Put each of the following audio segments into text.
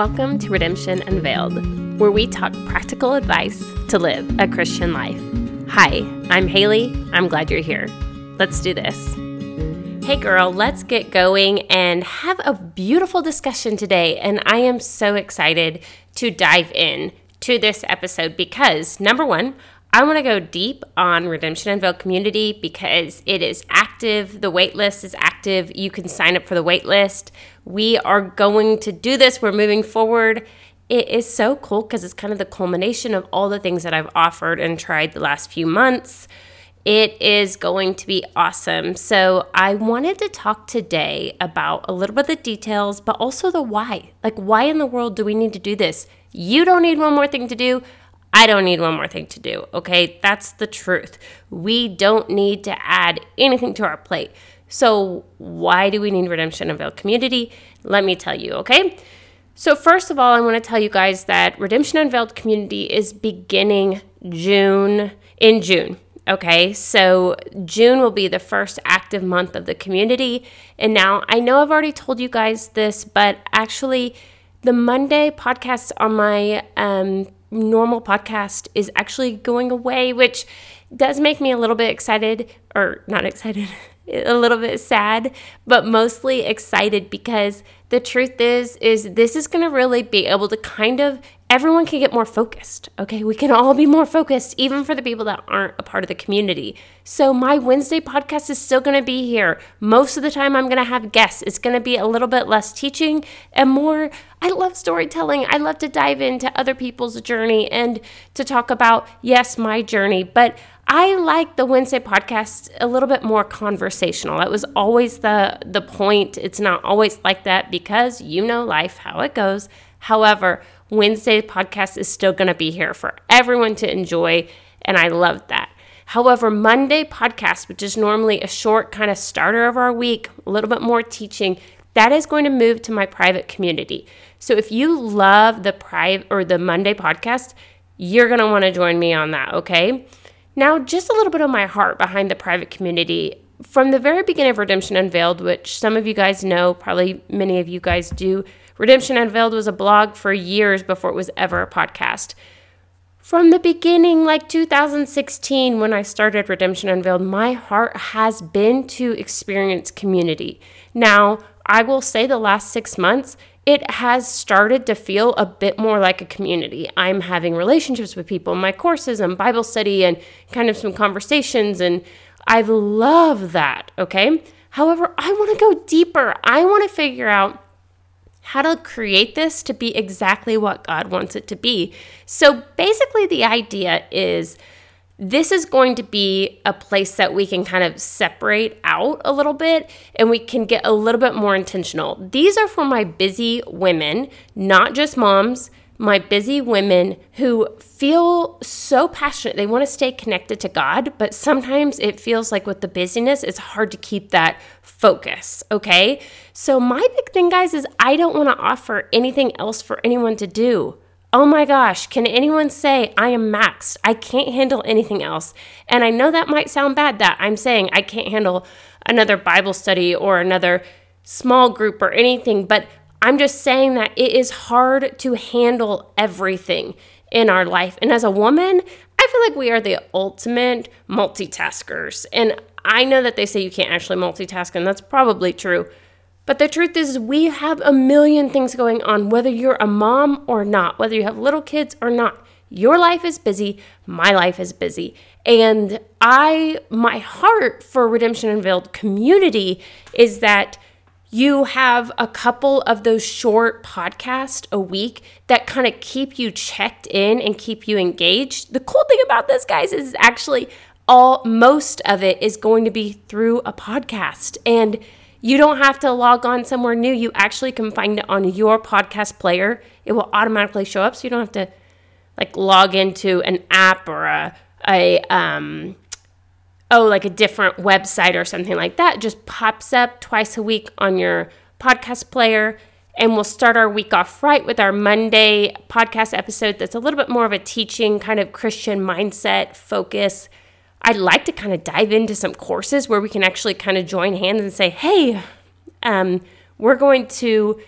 Welcome to Redemption Unveiled, where we talk practical advice to live a Christian life. Hi, I'm Haley. I'm glad you're here. Let's do this. Hey, girl, let's get going and have a beautiful discussion today. And I am so excited to dive in to this episode because, number one, I want to go deep on Redemption Unveiled community because it is active. The waitlist is active. You can sign up for the waitlist. We are going to do this. We're moving forward. It is so cool because it's kind of the culmination of all the things that I've offered and tried the last few months. It is going to be awesome. So, I wanted to talk today about a little bit of the details, but also the why. Like, why in the world do we need to do this? You don't need one more thing to do. I don't need one more thing to do. Okay, that's the truth. We don't need to add anything to our plate. So, why do we need Redemption Unveiled Community? Let me tell you, okay? So, first of all, I want to tell you guys that Redemption Unveiled Community is beginning June in June. Okay, so June will be the first active month of the community. And now I know I've already told you guys this, but actually, the Monday podcast on my um, normal podcast is actually going away, which does make me a little bit excited, or not excited, a little bit sad, but mostly excited because the truth is is this is going to really be able to kind of everyone can get more focused. Okay, we can all be more focused, even for the people that aren't a part of the community. So, my Wednesday podcast is still going to be here. Most of the time, I'm going to have guests. It's going to be a little bit less teaching and more. I love storytelling. I love to dive into other people's journey and to talk about, yes, my journey. But I like the Wednesday podcast a little bit more conversational. That was always the the point. It's not always like that because you know life, how it goes. However, Wednesday podcast is still going to be here for everyone to enjoy, and I love that. However, Monday podcast, which is normally a short kind of starter of our week, a little bit more teaching, that is going to move to my private community. So if you love the private or the Monday podcast, you're going to want to join me on that, okay? Now, just a little bit of my heart behind the private community. From the very beginning of Redemption Unveiled, which some of you guys know, probably many of you guys do, Redemption Unveiled was a blog for years before it was ever a podcast. From the beginning, like 2016, when I started Redemption Unveiled, my heart has been to experience community. Now, I will say the last six months, it has started to feel a bit more like a community. I'm having relationships with people in my courses and Bible study and kind of some conversations, and I love that, okay? However, I want to go deeper. I want to figure out how to create this to be exactly what God wants it to be. So basically, the idea is this is going to be a place that we can kind of separate out a little bit and we can get a little bit more intentional. These are for my busy women, not just moms my busy women who feel so passionate. They want to stay connected to God, but sometimes it feels like with the busyness, it's hard to keep that focus. Okay. So, my big thing, guys, is I don't want to offer anything else for anyone to do. Oh my gosh, can anyone say I am maxed? I can't handle anything else. And I know that might sound bad that I'm saying I can't handle another Bible study or another small group or anything, but I'm just saying that it is hard to handle everything in our life. And as a woman, I feel like we are the ultimate multitaskers. And I know that they say you can't actually multitask, and that's probably true. But the truth is, we have a million things going on, whether you're a mom or not, whether you have little kids or not. Your life is busy, my life is busy. And I, my heart for Redemption Unveiled community is that you have a couple of those short podcasts a week that kind of keep you checked in and keep you engaged. The cool thing about this, guys, is actually all most of it is going to be through a podcast. And you don't have to log on somewhere new. You actually can find it on your podcast player. It will automatically show up. So you don't have to like log into an app or a, a um, oh, like a different website or something like that, just pops up twice a week on your podcast player. And we'll start our week off right with our Monday podcast episode that's a little bit more of a teaching, kind of Christian mindset focus. I'd like to kind of dive into some courses where we can actually kind of join hands and say, hey, um, we're going to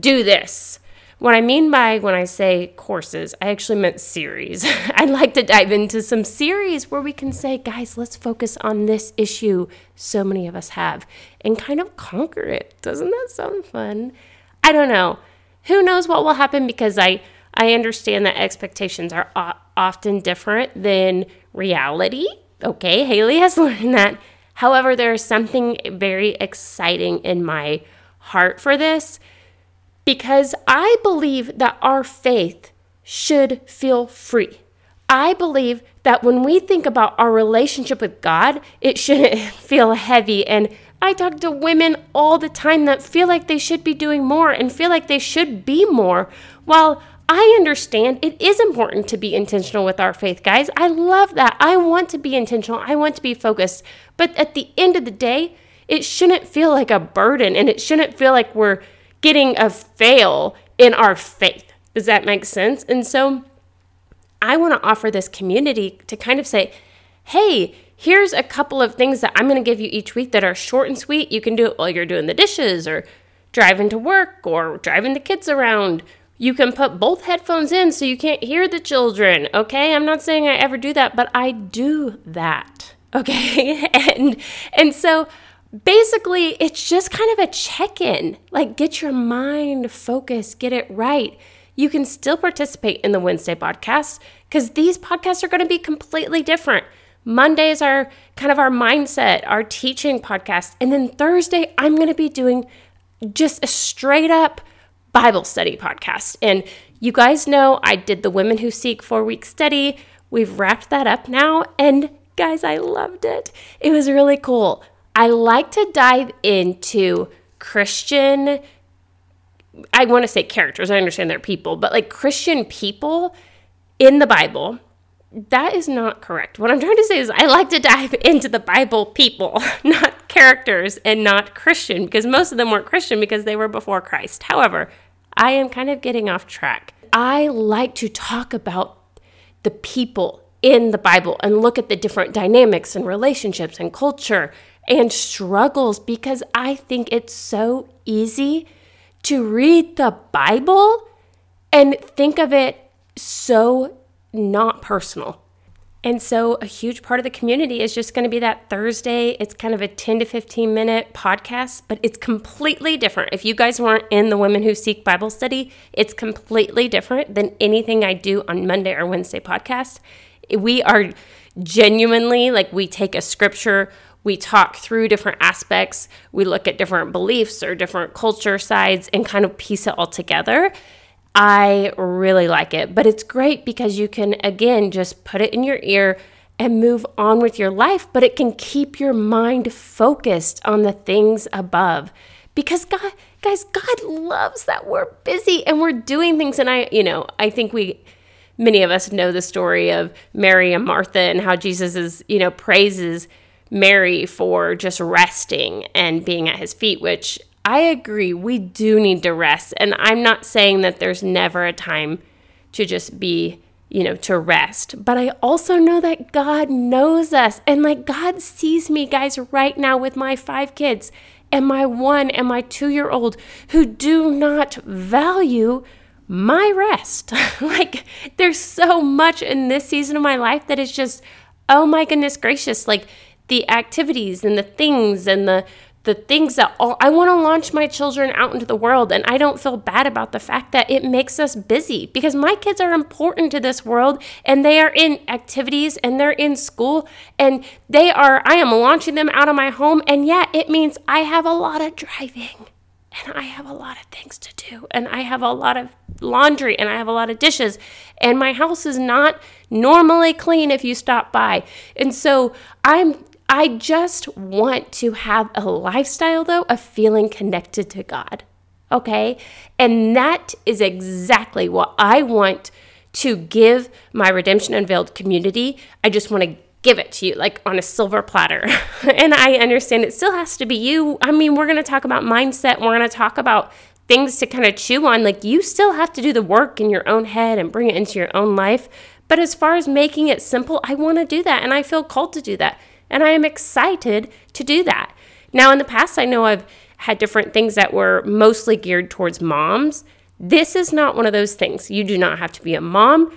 do this what I mean by when I say courses, I actually meant series. I'd like to dive into some series where we can say, guys, let's focus on this issue so many of us have and kind of conquer it. Doesn't that sound fun? I don't know. Who knows what will happen because I I understand that expectations are often different than reality. Okay, Haley has learned that. However, there is something very exciting in my heart for this because I believe that our faith should feel free. I believe that when we think about our relationship with God, it shouldn't feel heavy. And I talk to women all the time that feel like they should be doing more and feel like they should be more. While I understand it is important to be intentional with our faith, guys. I love that. I want to be intentional, I want to be focused. But at the end of the day, it shouldn't feel like a burden and it shouldn't feel like we're getting a fail in our faith. Does that make sense? And so I want to offer this community to kind of say, hey, here's a couple of things that I'm going to give you each week that are short and sweet. You can do it while you're doing the dishes or driving to work or driving the kids around. You can put both headphones in so you can't hear the children. Okay? I'm not saying I ever do that, but I do that. Okay? and and so basically, it's just kind of a check in. Like, get your mind focused, get it right. You can still participate in the Wednesday podcast because these podcasts are going to be completely different. Mondays are kind of our mindset, our teaching podcast. And then Thursday, I'm going to be doing just a straight up Bible study podcast. And you guys know I did the Women Who Seek four week study. We've wrapped that up now. And guys, I loved it. It was really cool. I like to dive into Christian, I want to say characters, I understand they're people, but like Christian people in the Bible. That is not correct. What I'm trying to say is, I like to dive into the Bible people, not characters, and not Christian, because most of them weren't Christian because they were before Christ. However, I am kind of getting off track. I like to talk about the people in the Bible and look at the different dynamics and relationships and culture and struggles because I think it's so easy to read the Bible and think of it so not personal. And so, a huge part of the community is just going to be that Thursday. It's kind of a 10 to 15 minute podcast, but it's completely different. If you guys weren't in the Women Who Seek Bible study, it's completely different than anything I do on Monday or Wednesday podcast. We are genuinely like, we take a scripture we talk through different aspects, we look at different beliefs or different culture sides and kind of piece it all together. I really like it, but it's great because you can, again, just put it in your ear and move on with your life, but it can keep your mind focused on the things above. Because God, guys, God loves that we're busy and we're doing things. And I, you know, I think we, many of us know the story of Mary and Martha and how Jesus is, you know, praises Mary for just resting and being at his feet, which I agree, we do need to rest. And I'm not saying that there's never a time to just be, you know, to rest. But I also know that God knows us. And like God sees me, guys, right now with my five kids and my one and my two year old who do not value my rest. like there's so much in this season of my life that is just, oh my goodness gracious. Like, the activities and the things and the the things that all, I want to launch my children out into the world and I don't feel bad about the fact that it makes us busy because my kids are important to this world and they are in activities and they're in school and they are I am launching them out of my home and yet it means I have a lot of driving and I have a lot of things to do and I have a lot of laundry and I have a lot of dishes and my house is not normally clean if you stop by. And so I'm I just want to have a lifestyle, though, of feeling connected to God. Okay? And that is exactly what I want to give my Redemption Unveiled community. I just want to give it to you like on a silver platter. and I understand it still has to be you. I mean, we're going to talk about mindset, we're going to talk about things to kind of chew on. Like, you still have to do the work in your own head and bring it into your own life. But as far as making it simple, I want to do that. And I feel called to do that. And I am excited to do that. Now, in the past, I know I've had different things that were mostly geared towards moms. This is not one of those things. You do not have to be a mom.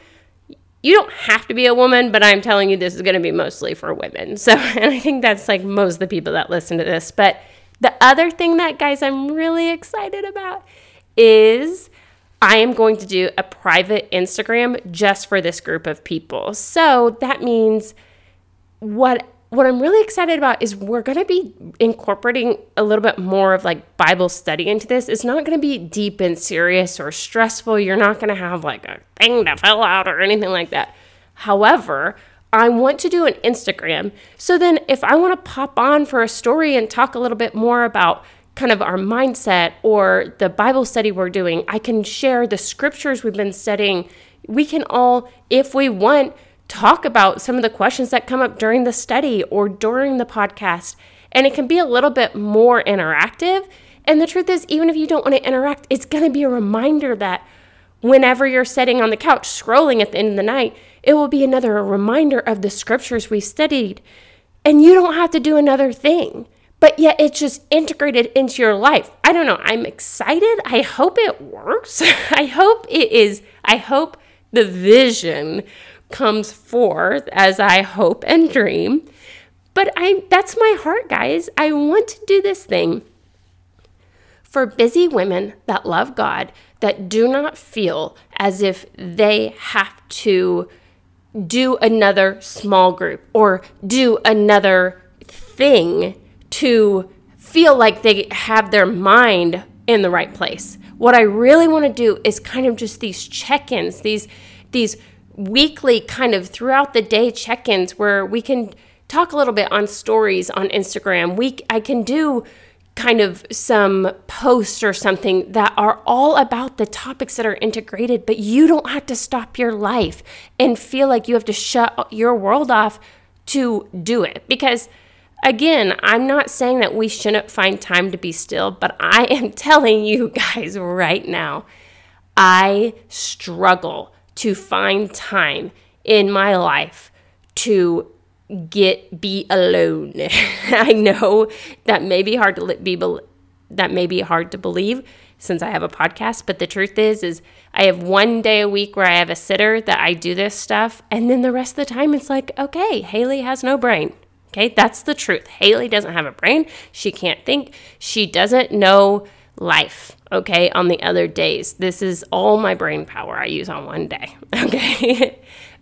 You don't have to be a woman, but I'm telling you, this is going to be mostly for women. So, and I think that's like most of the people that listen to this. But the other thing that, guys, I'm really excited about is I am going to do a private Instagram just for this group of people. So that means what what I'm really excited about is we're going to be incorporating a little bit more of like Bible study into this. It's not going to be deep and serious or stressful. You're not going to have like a thing to fill out or anything like that. However, I want to do an Instagram. So then if I want to pop on for a story and talk a little bit more about kind of our mindset or the Bible study we're doing. I can share the scriptures we've been studying. We can all, if we want, talk about some of the questions that come up during the study or during the podcast. And it can be a little bit more interactive. And the truth is, even if you don't want to interact, it's going to be a reminder that whenever you're sitting on the couch scrolling at the end of the night, it will be another reminder of the scriptures we studied. And you don't have to do another thing but yet it's just integrated into your life. I don't know. I'm excited. I hope it works. I hope it is, I hope the vision comes forth as I hope and dream. But I that's my heart, guys. I want to do this thing for busy women that love God that do not feel as if they have to do another small group or do another thing to feel like they have their mind in the right place. What I really want to do is kind of just these check-ins, these these weekly kind of throughout the day check-ins where we can talk a little bit on stories on Instagram. We I can do kind of some posts or something that are all about the topics that are integrated, but you don't have to stop your life and feel like you have to shut your world off to do it because Again, I'm not saying that we shouldn't find time to be still, but I am telling you guys right now, I struggle to find time in my life to get be alone. I know that may be hard to be that may be hard to believe since I have a podcast, but the truth is is I have one day a week where I have a sitter that I do this stuff and then the rest of the time it's like, okay, Haley has no brain. Okay, that's the truth. Haley doesn't have a brain. She can't think. She doesn't know life. Okay, on the other days. This is all my brain power I use on one day. Okay,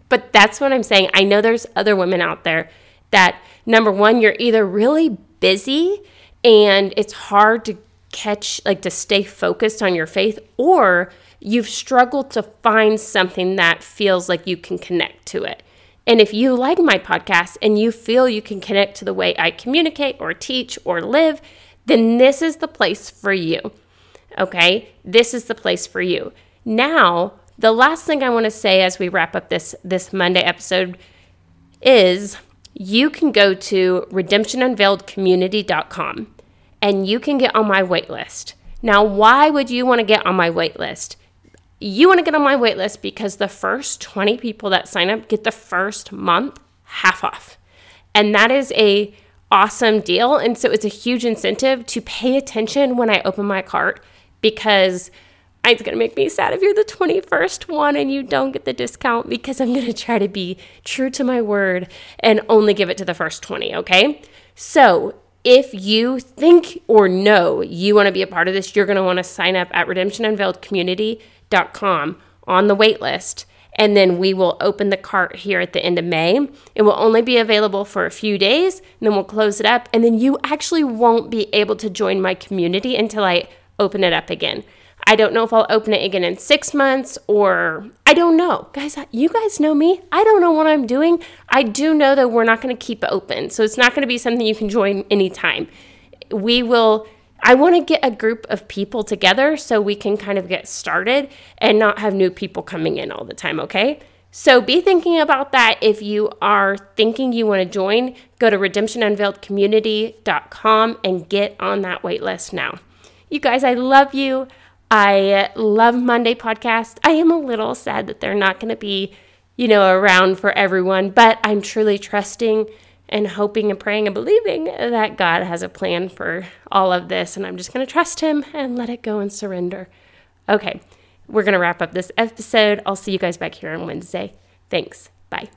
but that's what I'm saying. I know there's other women out there that, number one, you're either really busy and it's hard to catch, like to stay focused on your faith, or you've struggled to find something that feels like you can connect to it. And if you like my podcast and you feel you can connect to the way I communicate or teach or live, then this is the place for you. Okay? This is the place for you. Now, the last thing I want to say as we wrap up this this Monday episode is you can go to redemptionunveiledcommunity.com and you can get on my waitlist. Now, why would you want to get on my waitlist? you want to get on my wait list because the first 20 people that sign up get the first month half off. And that is a awesome deal and so it's a huge incentive to pay attention when I open my cart because it's going to make me sad if you're the 21st one and you don't get the discount because I'm going to try to be true to my word and only give it to the first 20, okay? So, if you think or know you want to be a part of this, you're going to want to sign up at Redemption Unveiled Community com on the wait list. And then we will open the cart here at the end of May. It will only be available for a few days, and then we'll close it up. And then you actually won't be able to join my community until I open it up again. I don't know if I'll open it again in six months or I don't know. Guys, you guys know me. I don't know what I'm doing. I do know that we're not going to keep it open. So it's not going to be something you can join anytime. We will I want to get a group of people together so we can kind of get started and not have new people coming in all the time, okay? So be thinking about that. If you are thinking you want to join, go to redemptionunveiledcommunity.com and get on that waitlist now. You guys, I love you. I love Monday podcast. I am a little sad that they're not going to be, you know, around for everyone, but I'm truly trusting and hoping and praying and believing that God has a plan for all of this. And I'm just going to trust Him and let it go and surrender. Okay. we're going to wrap up this episode. I'll see you guys back here on Wednesday. Thanks. Bye.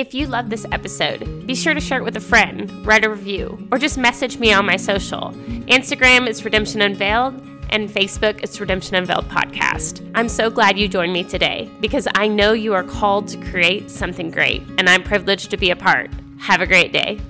If you love this episode, be sure to share it with a friend, write a review, or just message me on my social. Instagram is Redemption Unveiled, and Facebook is Redemption Unveiled Podcast. I'm so glad you joined me today because I know you are called to create something great, and I'm privileged to be a part. Have a great day.